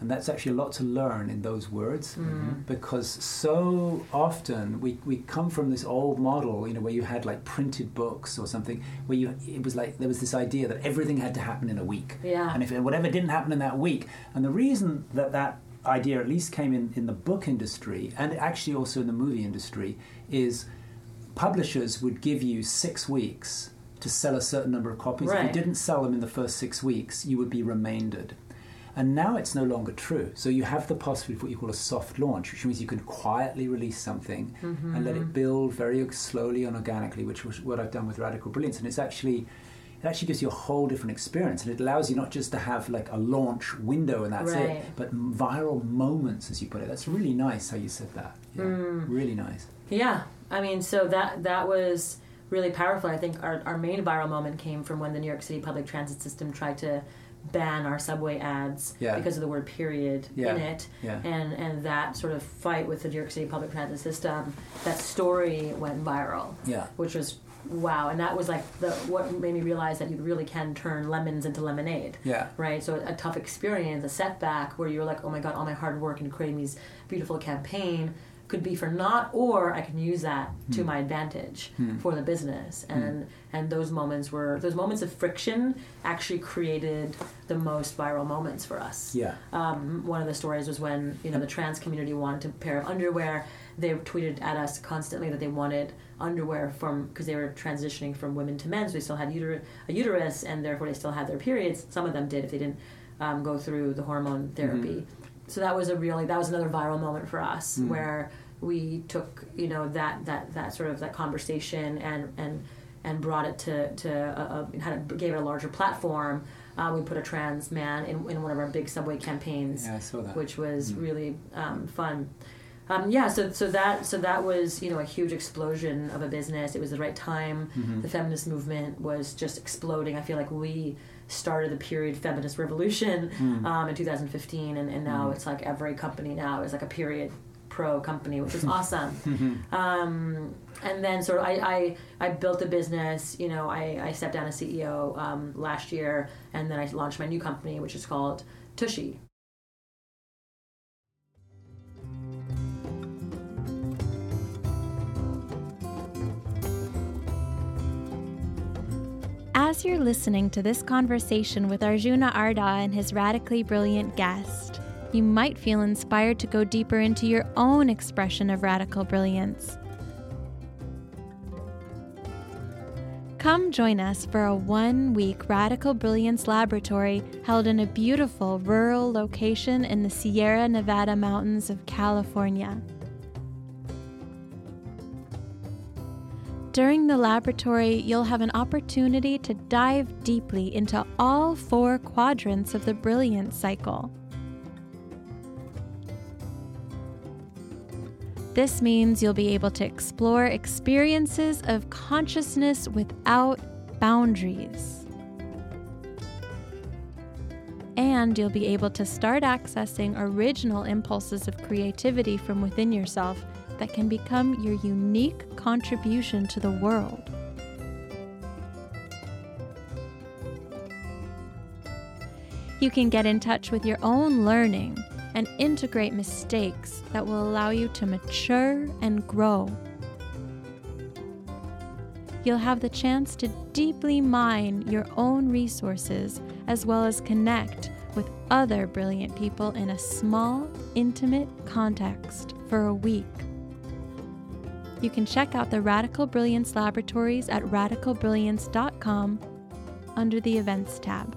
And that's actually a lot to learn in those words Mm. because so often we, we come from this old model, you know, where you had like printed books or something, where you it was like there was this idea that everything had to happen in a week. yeah And if whatever didn't happen in that week, and the reason that that idea at least came in in the book industry and actually also in the movie industry is publishers would give you six weeks to sell a certain number of copies. If you didn't sell them in the first six weeks, you would be remaindered. And now it's no longer true. So you have the possibility of what you call a soft launch, which means you can quietly release something and let it build very slowly and organically, which was what I've done with Radical Brilliance. And it's actually it actually gives you a whole different experience and it allows you not just to have like a launch window and that's Right. it but viral moments as you put it that's really nice how you said that yeah Mm. really nice Yeah, I mean, so that that was really powerful. I think our, our main viral moment came from when the New York City public transit system tried to ban our subway ads Yeah. because of the word period Yeah. in it. yeah And and that sort of fight with the New York City public transit system, that story went viral, yeah which was wow. And that was like the what made me realize that you really can turn lemons into lemonade yeah right? So a tough experience, a setback where you're like, oh my god, all my hard work in creating these beautiful campaign could be for naught, or I can use that to my advantage Hmm. for the business. And and those moments were those moments of friction actually created the most viral moments for us. yeah Um, one of the stories was when you know the trans community wanted a pair of underwear. They tweeted at us constantly that they wanted underwear from because they were transitioning from women to men, so they still had uter- a uterus, and therefore they still had their periods. Some of them did if they didn't um, go through the hormone therapy. So that was a really that was another viral moment for us Mhm. where we took you know that that that sort of that conversation and and and brought it to to a, a, had a, gave it a larger platform. Uh, we put a trans man in, in one of our big subway campaigns yeah I saw that which was Mm. really um, fun. Um, yeah, so so that so that was you know a huge explosion of a business. It was the right time. Mhm. The feminist movement was just exploding. I feel like we started the period feminist revolution Mm. um, in 2015, and, and now Mm. it's like every company now is like a period pro company, which is awesome. Mhm. Um, and then sort of I, I, I built a business, you know, I, I stepped down as CEO um, last year and then I launched my new company, which is called Tushy. As you're listening to this conversation with Arjuna Ardagh and his radically brilliant guest, you might feel inspired to go deeper into your own expression of radical brilliance. Come join us for a one week Radical Brilliance Laboratory held in a beautiful rural location in the Sierra Nevada mountains of California. During the laboratory, you'll have an opportunity to dive deeply into all four quadrants of the brilliance cycle. This means you'll be able to explore experiences of consciousness without boundaries. And you'll be able to start accessing original impulses of creativity from within yourself that can become your unique contribution to the world. You can get in touch with your own learning and integrate mistakes that will allow you to mature and grow. You'll have the chance to deeply mine your own resources as well as connect with other brilliant people in a small, intimate context for a week. You can check out the Radical Brilliance Laboratories at radicalbrilliance.com under the Events tab.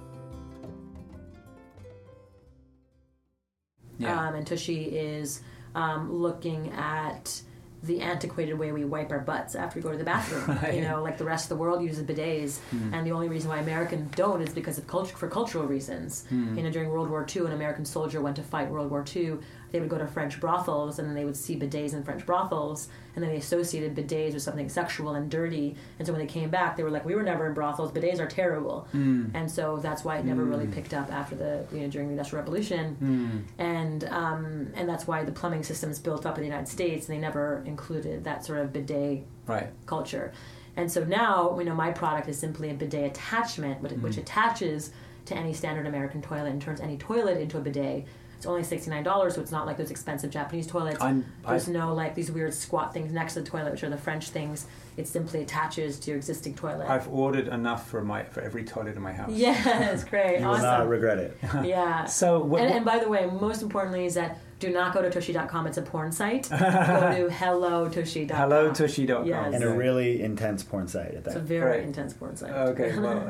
Yeah. Um, and Tushy is um, looking at the antiquated way we wipe our butts after we go to the bathroom. Right. You know, like the rest of the world uses bidets, and the only reason why Americans don't is because of culture for cultural reasons. Mm. You know, during World War II, an American soldier went to fight World War II. They would go to French brothels, and then they would see bidets in French brothels, and then they associated bidets with something sexual and dirty. And so when they came back, they were like, "We were never in brothels. Bidets are terrible." Hmm. And so that's why it never really hmm. picked up after the you know during the Industrial Revolution hmm. and um, and that's why the plumbing systems built up in the United States, and they never included that sort of bidet Right. culture. And so now, you know, my product is simply a bidet attachment, which, which attaches to any standard American toilet and turns any toilet into a bidet. It's only sixty nine dollars, so it's not like those expensive Japanese toilets. I'm- There's I- no like these weird squat things next to the toilet, which are the French things. It simply attaches to your existing toilet. I've ordered enough for my for every toilet in my house. yes, great, You will not regret it. Yeah. So what, and, what- and by the way, most importantly is that do not go to tushy.com. It's a porn site. go to hellotushy.com. hellotushy.com. Yes. And a really intense porn site at It's a very Right. intense porn site. Okay, well,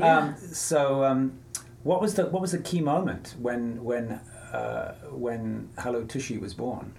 Yeah. um, so um, what was the what was the key moment when when uh, when Hello Tushy was born?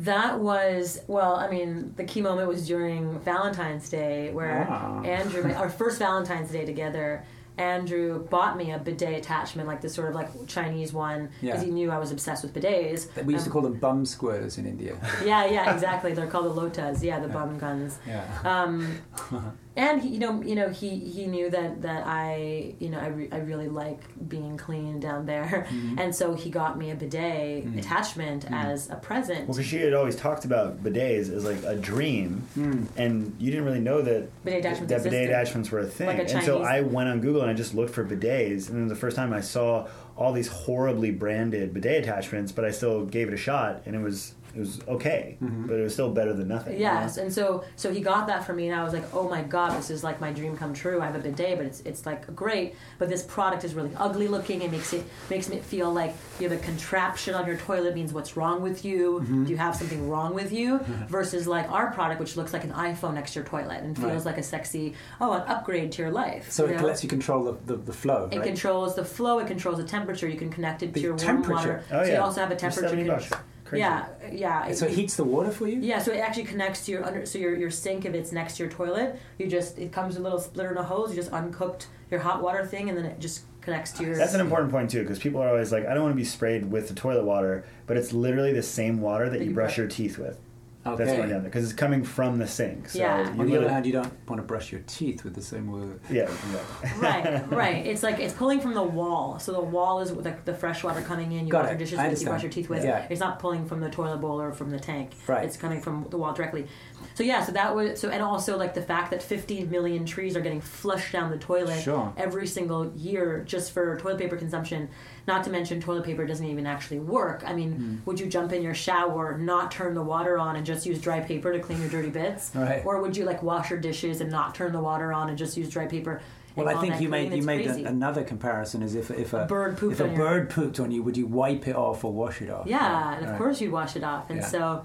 That was well. I mean, the key moment was during Valentine's Day, where Wow. Andrew, our first Valentine's Day together. Andrew bought me a bidet attachment, like this sort of like Chinese one, because Yeah. he knew I was obsessed with bidets. We used to Um, call them bum squirters in India. Yeah, yeah, exactly. They're called the lotas. Yeah, the bum guns. Yeah. Um, and he, you know, you know, he he knew that that I, you know, I, re- I really like being clean down there, Mm-hmm. and so he got me a bidet Mm. attachment as a present. Well, because she had always talked about bidets as like a dream, Hmm. and you didn't really know that Bidet attachments that bidet attachments were a thing. Like a and so I went on Google and I just looked for bidets, and then the first time I saw all these horribly branded bidet attachments, but I still gave it a shot, and it was it was okay, Mm-hmm. but it was still better than nothing. Yes, and so so he got that for me, and I was like, oh my god, this is like my dream come true. I have a bidet, but it's it's like great, but this product is really ugly looking. It makes it makes me feel like you have a contraption on your toilet. Means what's wrong with you? Mm-hmm. Do you have something wrong with you? Versus like our product, which looks like an iPhone next to your toilet and feels Right. like a sexy oh an upgrade to your life. So you it know? lets you control the, the, the flow, It right? controls the flow. It controls the temperature. You can connect it to The your warm water. Oh, so you also have a temperature. 70 con- bucks. Crazy. Yeah, uh, yeah. so it heats the water for you? Yeah, so it actually connects to your under. So your your sink, if it's next to your toilet, you just it comes with a little splitter and a hose. You just uncooked your hot water thing, and then it just connects to your. That's an important point too, because people are always like, "I don't want to be sprayed with the toilet water," but it's literally the same water that That you you brush brush- your teeth with. That's Okay. going down there because it's coming from the sink. So Yeah. you On the other hand, you don't want to brush your teeth with the same water. yeah, exactly. right, right. It's like it's pulling from the wall. So the wall is like the fresh water coming in. You Got wash it. your dishes I with. You brush your teeth with. Yeah. It's not pulling from the toilet bowl or from the tank. Right. It's coming from the wall directly. So yeah. So that was so, and also like the fact that 15 million trees are getting flushed down the toilet Sure. every single year just for toilet paper consumption. Not to mention toilet paper doesn't even actually work. I mean, Hmm. would you jump in your shower, not turn the water on, and just just use dry paper to clean your dirty bits? Right. Or would you like wash your dishes and not turn the water on and just use dry paper? Well, I think you made you made a, another comparison as if if a, bird pooped if a bird pooped on you, would you wipe it off or wash it off? Yeah, and of Right. course you'd wash it off. And Yeah. so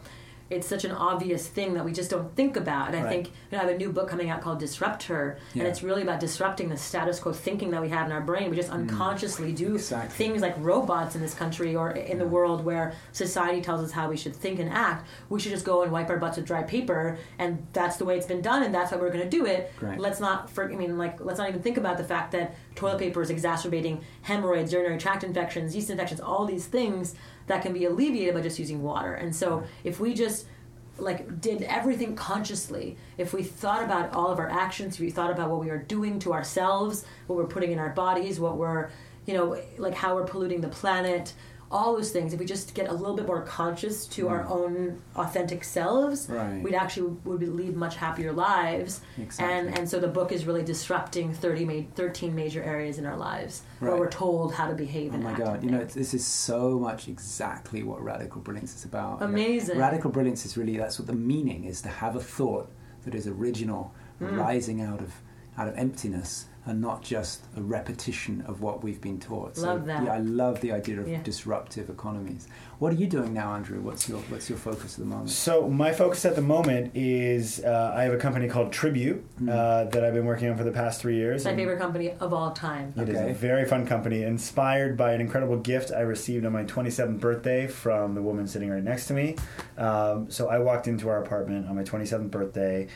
it's such an obvious thing that we just don't think about. And I Right. think you know, I have a new book coming out called Disrupt Her, Yeah. and it's really about disrupting the status quo thinking that we have in our brain. We just unconsciously do Mm. Exactly. things like robots in this country or in the world where society tells us how we should think and act. We should just go and wipe our butts with dry paper, and that's the way it's been done, and that's how we're going to do it. Great. Let's not, for, I mean, like, let's not even think about the fact that toilet paper is exacerbating hemorrhoids, urinary tract infections, yeast infections, all these things that can be alleviated by just using water. And so, if we just like did everything consciously, if we thought about all of our actions, if we thought about what we are doing to ourselves, what we're putting in our bodies, what we're, you know, like how we're polluting the planet, all those things, if we just get a little bit more conscious to our own authentic selves, Right. we'd actually would lead much happier lives. Exactly. And and so the book is really disrupting 30 ma- 13 major areas in our lives where we're told how to behave Oh and my god! You know, this is so much exactly what radical brilliance is about. You know, Amazing. radical brilliance is really that's what the meaning is to have a thought that is original, Mm. rising out of out of emptiness, and not just a repetition of what we've been taught. So, Love that. Yeah, I love the idea of Yeah. disruptive economies. What are you doing now, Andrew? What's your what's your focus at the moment? So my focus at the moment is uh, I have a company called Tribute Hmm. uh, that I've been working on for the past three years. It's my favorite company of all time. It is Okay. a very fun company, inspired by an incredible gift I received on my 27th birthday from the woman sitting right next to me. Um, so I walked into our apartment on my 27th birthday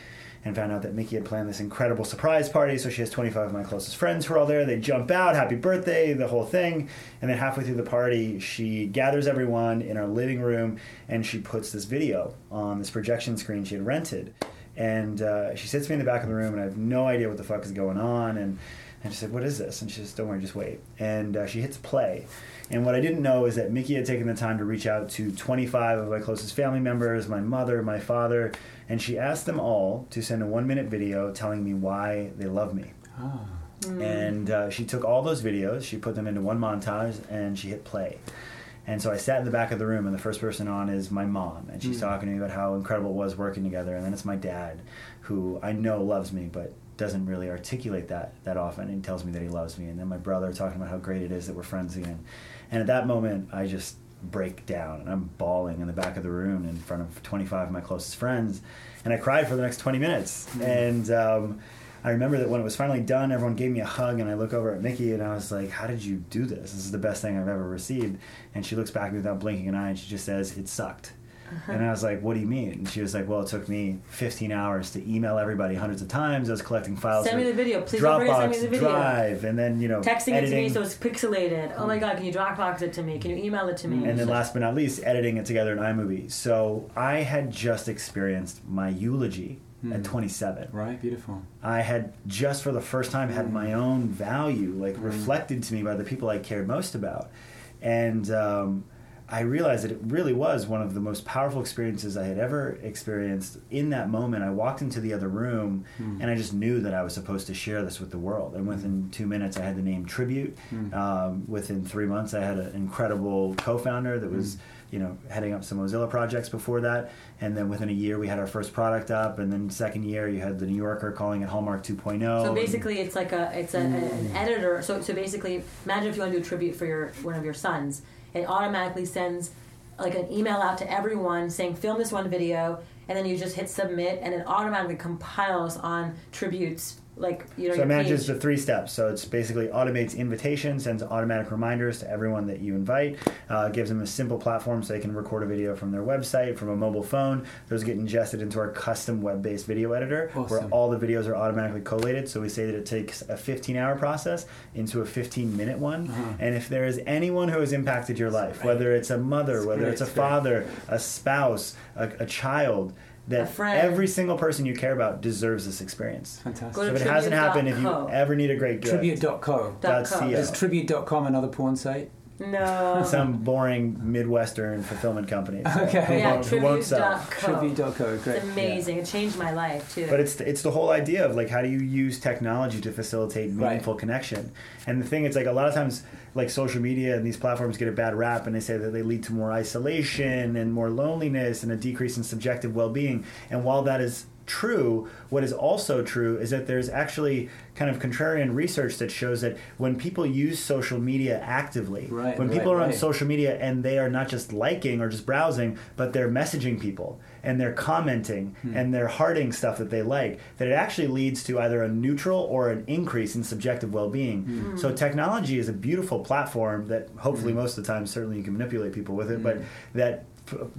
and found out that Miki had planned this incredible surprise party. So she has 25 of my closest friends who are all there. They jump out, happy birthday, the whole thing. And then halfway through the party, she gathers everyone in our living room and she puts this video on this projection screen she had rented. And uh, she sits me in the back of the room, and I have no idea what the fuck is going on. And, and she said, What is this? And she says, Don't worry, just wait. And uh, she hits play. And what I didn't know is that Miki had taken the time to reach out to 25 of my closest family members, my mother, my father, and she asked them all to send a one minute video telling me why they love me. Ah, And uh, she took all those videos, she put them into one montage, and she hit play. And so I sat in the back of the room, and the first person on is my mom, and she's Mm. talking to me about how incredible it was working together. And then it's my dad, who I know loves me, but doesn't really articulate that that often. And tells me that he loves me. And then my brother talking about how great it is that we're friends again. And at that moment, I just break down, and I'm bawling in the back of the room in front of 25 of my closest friends, and I cried for the next 20 minutes. And um, I remember that when it was finally done, everyone gave me a hug, and I look over at Miki, and I was like, "How did you do this? This is the best thing I've ever received." And she looks back at me without blinking an eye, and she just says, "It sucked." And I was like, "What do you mean?" And she was like, "Well, it took me 15 hours to email everybody hundreds of times. I was collecting files. Send me for the video. Please don't send me Dropbox, the video. Drive, and then you know, Texting editing. it to me so it's pixelated. Oh my god, can you Dropbox it to me? Can you email it to me? and then last but not least, editing it together in iMovie. So I had just experienced my eulogy at 27. right, beautiful. I had just for the first time had my own value like Mm. reflected to me by the people I cared most about, and um, I realized that it really was one of the most powerful experiences I had ever experienced. In that moment, I walked into the other room, Mm. and I just knew that I was supposed to share this with the world. And within two minutes, I had the name Tribute. Mm. Um, within three months, I had an incredible co-founder that was Mm. you know, heading up some Mozilla projects before that. And then within a year, we had our first product up. And then second year, you had the New Yorker calling it Hallmark 2.0. So basically, it's like a it's a, an editor. So so basically, imagine if you want to do a tribute for your one of your sons, it automatically sends like an email out to everyone saying film this one video, and then you just hit submit, and it automatically compiles on tributes like you know So it manages page. the three steps. So it's basically automates invitations, sends automatic reminders to everyone that you invite, uh, gives them a simple platform so they can record a video from their website, from a mobile phone. Those get ingested into our custom web-based video editor, where all the videos are automatically collated. So we say that it takes a 15-hour process into a 15-minute one. Uh-huh. And if there is anyone who has impacted your life, whether it's a mother, It's whether great, it's a it's great. father, a spouse, a, a child, that every single person you care about deserves this experience. Fantastic. Go So to if it hasn't happened, if you ever need a great gift, Tribute.co. That's com. the, Is tribute.com another porn site? No. Some boring Midwestern fulfillment company. So Okay. yeah, who won't sell. tribute.co. Tribute.co, great. It's amazing. It changed my life too. But it's it's the whole idea of like how do you use technology to facilitate Right. meaningful connection? And the thing it's like a lot of times like social media and these platforms get a bad rap and they say that they lead to more isolation and more loneliness and a decrease in subjective well-being. And while that is true, what is also true is that there's actually kind of contrarian research that shows that when people use social media actively, Right, when right, people are on right. social media and they are not just liking or just browsing, but they're messaging people and they're commenting Hmm. and they're hearting stuff that they like, that it actually leads to either a neutral or an increase in subjective well being. Hmm. So technology is a beautiful platform that hopefully most of the time, certainly you can manipulate people with it, but that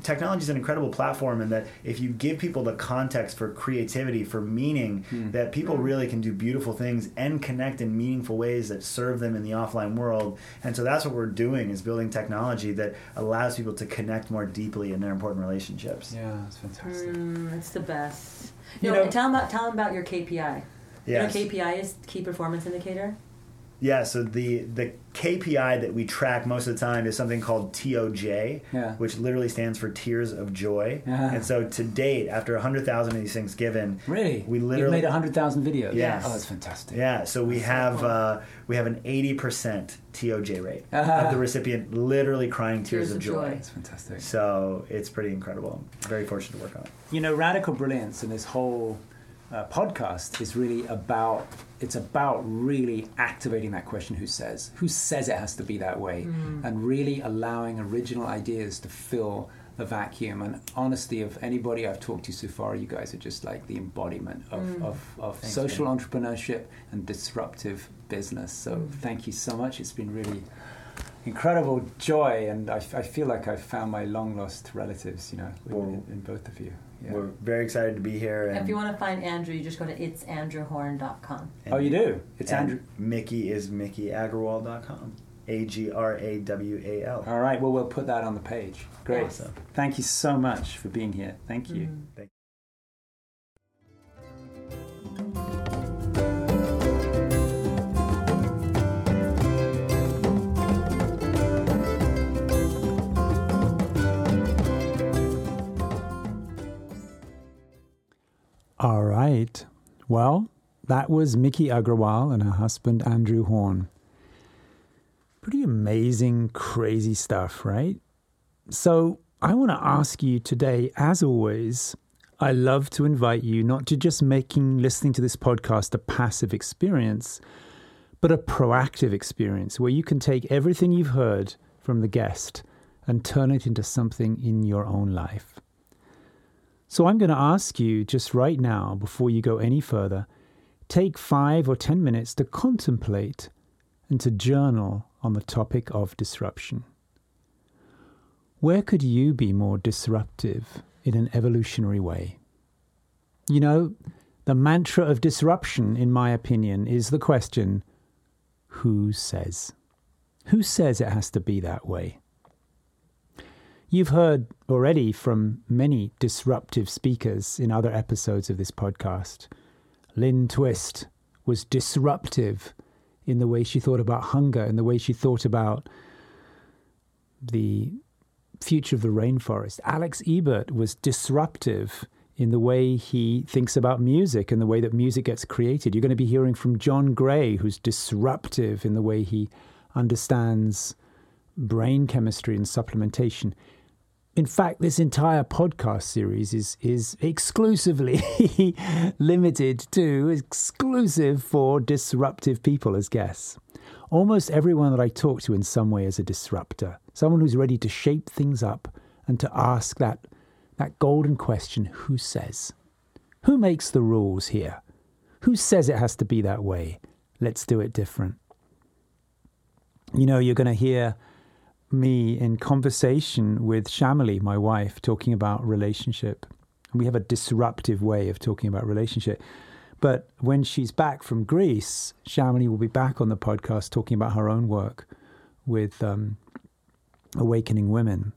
technology is an incredible platform and that if you give people the context for creativity for meaning that people really can do beautiful things and connect in meaningful ways that serve them in the offline world and so that's what we're doing is building technology that allows people to connect more deeply in their important relationships Yeah, that's fantastic. Mm, it's the best. You You know, know- tell them about tell them about your KPI. yes You know, KPI is key performance indicator. Yeah so the the kpi that we track most of the time is something called toj Yeah. which literally stands for tears of joy Yeah. and so to date after 100000 of these things given Really? We You've literally- made 100,000 videos? Yes. Oh, that's fantastic. Yeah, so we That's so have cool. uh, we have an eighty percent TOJ rate Ah. of the recipient literally crying tears, Tears of of joy. joy. That's fantastic. So it's pretty incredible. I'm very fortunate to work on it. You know, Radical Brilliance and this whole uh, podcast is really about it's about really activating that question who says? Who says it has to be that way? Mm. And really allowing original ideas to fill the vacuum. And honesty of anybody I've talked to so far you guys are just like the embodiment of, mm. of, of Thanks, social entrepreneurship and disruptive business. So mm. thank you so much. It's been really incredible joy. And I, I feel like I've found my long lost relatives you know in, in both of you yeah. We're very excited to be here. And, If you want to find Andrew, you just go to itsandrewhorn.com. and- Oh, you do? It's and Andrew. Miki is MikiAgrawal.com. A G R A W A L. All right. Well, we'll put that on the page. Great. Awesome. Thank you so much for being here. Thank you. Mm. Thank All right. Well, that was Miki Agrawal and her husband Andrew Horn. Pretty amazing, crazy stuff, right? So, I want to ask you today, as always, I love to invite you not to just making listening to this podcast a passive experience, but a proactive experience where you can take everything you've heard from the guest and turn it into something in your own life. So I'm going to ask you just right now, before you go any further, take five or ten minutes to contemplate and to journal on the topic of disruption. Where could you be more disruptive in an evolutionary way? You know, the mantra of disruption, in my opinion, is the question who says? Who says it has to be that way? You've heard already from many disruptive speakers in other episodes of this podcast. Lynn Twist was disruptive in the way she thought about hunger, in the way she thought about the future of the rainforest. Alex Ebert was disruptive in the way he thinks about music and the way that music gets created. You're going to be hearing from John Gray, who's disruptive in the way he understands brain chemistry and supplementation. In fact, this entire podcast series is is exclusively limited to exclusive for disruptive people as guests. Almost everyone that I talk to in some way is a disruptor, someone who's ready to shape things up and to ask that that golden question, who says? Who makes the rules here? Who says it has to be that way? Let's do it different. You know, you're going to hear me in conversation with Chameli, my wife, talking about relationship. We have a disruptive way of talking about relationship. But when she's back from Greece, Chameli will be back on the podcast talking about her own work with um, awakening women.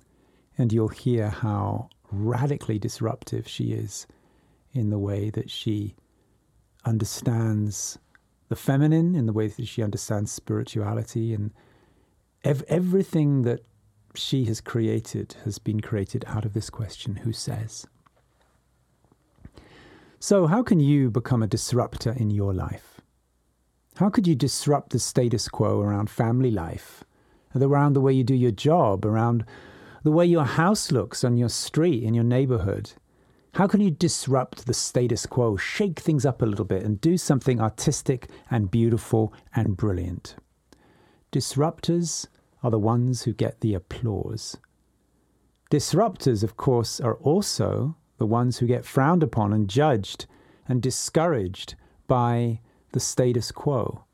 And you'll hear how radically disruptive she is in the way that she understands the feminine, in the way that she understands spirituality and Ev- everything that she has created has been created out of this question who says? So, how can you become a disruptor in your life? How could you disrupt the status quo around family life, around the way you do your job, around the way your house looks on your street, in your neighborhood? How can you disrupt the status quo, shake things up a little bit, and do something artistic and beautiful and brilliant? Disruptors are the ones who get the applause. Disruptors, of course, are also the ones who get frowned upon and judged and discouraged by the status quo,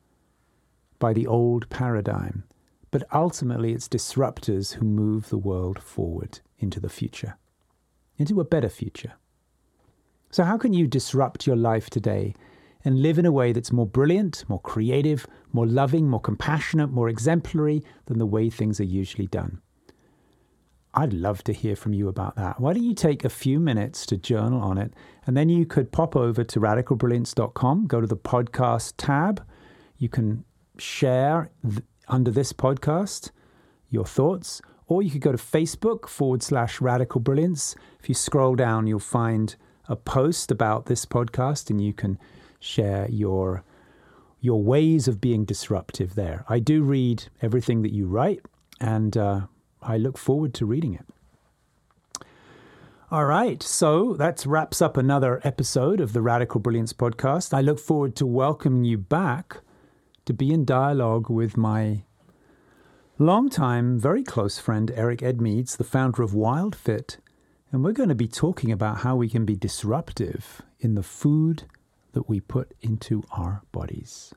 by the old paradigm. But ultimately, it's disruptors who move the world forward into the future, into a better future. So, how can you disrupt your life today and live in a way that's more brilliant, more creative, more loving, more compassionate, more exemplary than the way things are usually done? I'd love to hear from you about that. Why don't you take a few minutes to journal on it? And then you could pop over to radicalbrilliance.com, go to the podcast tab. You can share th- under this podcast your thoughts, or you could go to Facebook forward slash radical brilliance. If you scroll down, you'll find a post about this podcast and you can share your your ways of being disruptive there. I do read everything that you write and uh, I look forward to reading it. All right, so that wraps up another episode of the Radical Brilliance podcast. I look forward to welcoming you back to be in dialogue with my longtime, very close friend, Eric Edmeads, the founder of WildFit. And we're going to be talking about how we can be disruptive in the food that we put into our bodies.